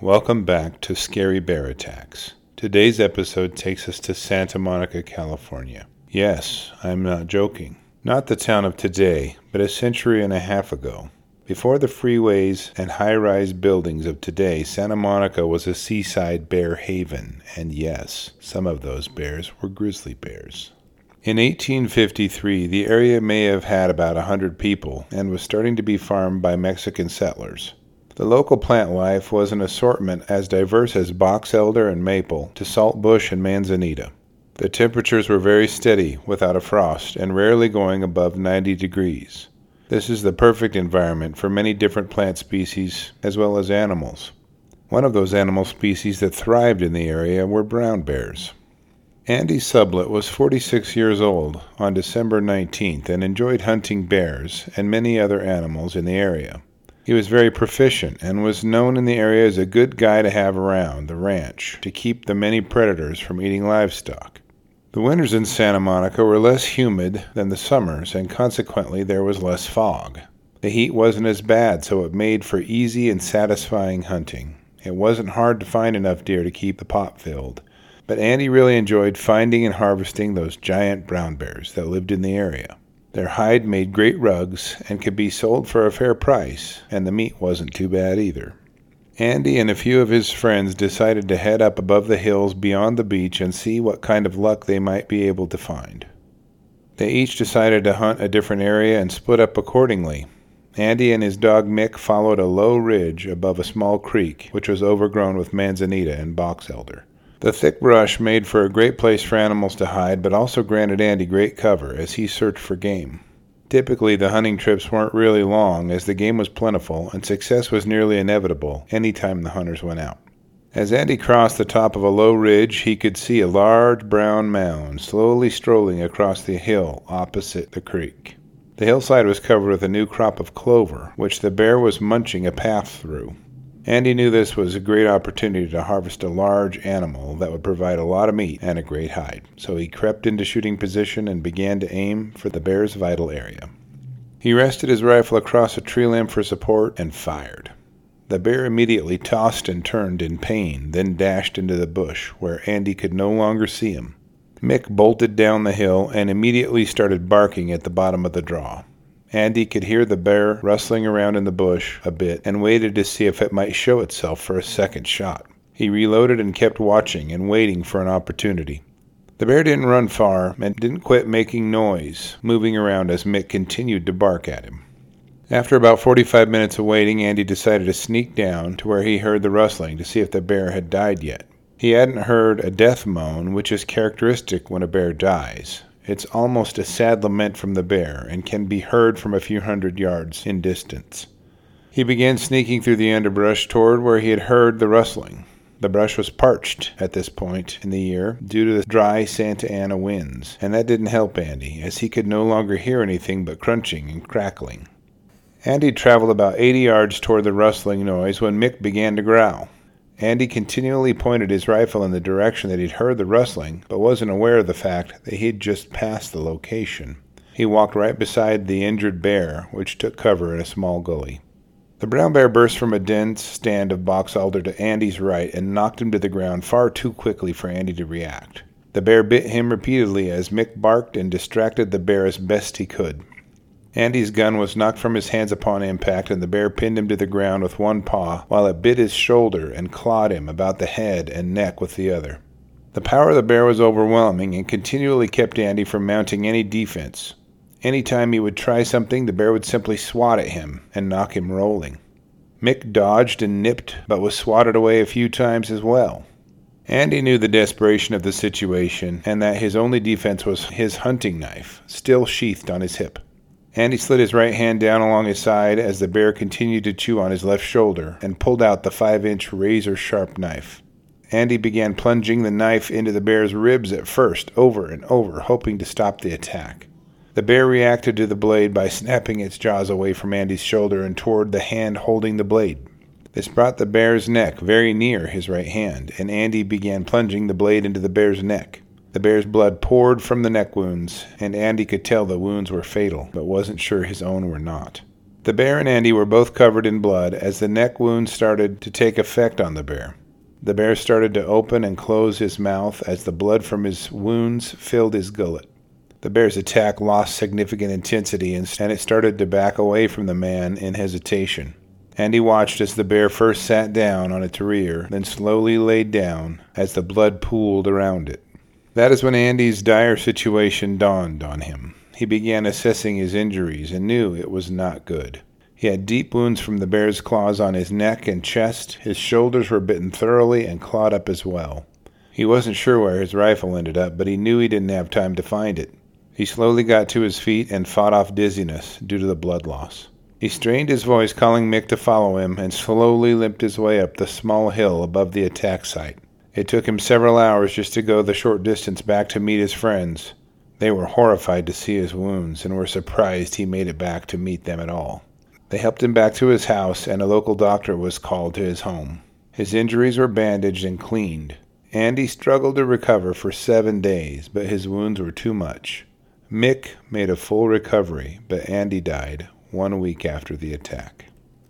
Welcome back to Scary Bear Attacks. Today's episode takes us to Santa Monica, California. Yes, I'm not joking. Not the town of today, but a century and a half ago. Before the freeways and high rise buildings of today, Santa Monica was a seaside bear haven, and yes, some of those bears were grizzly bears. In 1853, the area may have had about a hundred people and was starting to be farmed by Mexican settlers. The local plant life was an assortment as diverse as box elder and maple to saltbush and manzanita. The temperatures were very steady, without a frost, and rarely going above 90 degrees. This is the perfect environment for many different plant species as well as animals. One of those animal species that thrived in the area were brown bears. Andy Sublette was 46 years old on December 19th and enjoyed hunting bears and many other animals in the area. He was very proficient and was known in the area as a good guy to have around the ranch to keep the many predators from eating livestock. The winters in Santa Monica were less humid than the summers, and consequently there was less fog. The heat wasn't as bad, so it made for easy and satisfying hunting. It wasn't hard to find enough deer to keep the pot filled, but Andy really enjoyed finding and harvesting those giant brown bears that lived in the area. Their hide made great rugs and could be sold for a fair price, and the meat wasn't too bad either. Andy and a few of his friends decided to head up above the hills beyond the beach and see what kind of luck they might be able to find. They each decided to hunt a different area and split up accordingly. Andy and his dog Mick followed a low ridge above a small creek, which was overgrown with manzanita and box elder. The thick brush made for a great place for animals to hide, but also granted Andy great cover as he searched for game. Typically, the hunting trips weren't really long as the game was plentiful and success was nearly inevitable any time the hunters went out. As Andy crossed the top of a low ridge, he could see a large brown mound slowly strolling across the hill opposite the creek. The hillside was covered with a new crop of clover, which the bear was munching a path through. Andy knew this was a great opportunity to harvest a large animal that would provide a lot of meat and a great hide, so he crept into shooting position and began to aim for the bear's vital area. He rested his rifle across a tree limb for support and fired. The bear immediately tossed and turned in pain, then dashed into the bush, where Andy could no longer see him. Mick bolted down the hill and immediately started barking at the bottom of the draw. Andy could hear the bear rustling around in the bush a bit and waited to see if it might show itself for a second shot. He reloaded and kept watching and waiting for an opportunity. The bear didn't run far and didn't quit making noise, moving around as Mick continued to bark at him. After about 45 minutes of waiting, Andy decided to sneak down to where he heard the rustling to see if the bear had died yet. He hadn't heard a death moan, which is characteristic when a bear dies. It's almost a sad lament from the bear and can be heard from a few hundred yards in distance. He began sneaking through the underbrush toward where he had heard the rustling. The brush was parched at this point in the year due to the dry Santa Ana winds, and that didn't help Andy, as he could no longer hear anything but crunching and crackling. Andy traveled about 80 yards toward the rustling noise when Mick began to growl. Andy continually pointed his rifle in the direction that he'd heard the rustling, but wasn't aware of the fact that he'd just passed the location. He walked right beside the injured bear, which took cover in a small gully. The brown bear burst from a dense stand of box elder to Andy's right and knocked him to the ground far too quickly for Andy to react. The bear bit him repeatedly as Mick barked and distracted the bear as best he could. Andy's gun was knocked from his hands upon impact, and the bear pinned him to the ground with one paw, while it bit his shoulder and clawed him about the head and neck with the other. The power of the bear was overwhelming and continually kept Andy from mounting any defense. Any time he would try something, the bear would simply swat at him and knock him rolling. Mick dodged and nipped, but was swatted away a few times as well. Andy knew the desperation of the situation and that his only defense was his hunting knife, still sheathed on his hip. Andy slid his right hand down along his side as the bear continued to chew on his left shoulder and pulled out the five inch razor sharp knife. Andy began plunging the knife into the bear's ribs at first, over and over, hoping to stop the attack. The bear reacted to the blade by snapping its jaws away from Andy's shoulder and toward the hand holding the blade. This brought the bear's neck very near his right hand, and Andy began plunging the blade into the bear's neck. The bear's blood poured from the neck wounds, and Andy could tell the wounds were fatal, but wasn't sure his own were not. The bear and Andy were both covered in blood as the neck wounds started to take effect on the bear. The bear started to open and close his mouth as the blood from his wounds filled his gullet. The bear's attack lost significant intensity and it started to back away from the man in hesitation. Andy watched as the bear first sat down on its rear, then slowly laid down as the blood pooled around it. That is when Andy's dire situation dawned on him. He began assessing his injuries and knew it was not good. He had deep wounds from the bear's claws on his neck and chest. His shoulders were bitten thoroughly and clawed up as well. He wasn't sure where his rifle ended up, but he knew he didn't have time to find it. He slowly got to his feet and fought off dizziness due to the blood loss. He strained his voice, calling Mick to follow him, and slowly limped his way up the small hill above the attack site. It took him several hours just to go the short distance back to meet his friends. They were horrified to see his wounds and were surprised he made it back to meet them at all. They helped him back to his house, and a local doctor was called to his home. His injuries were bandaged and cleaned. Andy struggled to recover for seven days, but his wounds were too much. Mick made a full recovery, but Andy died one week after the attack.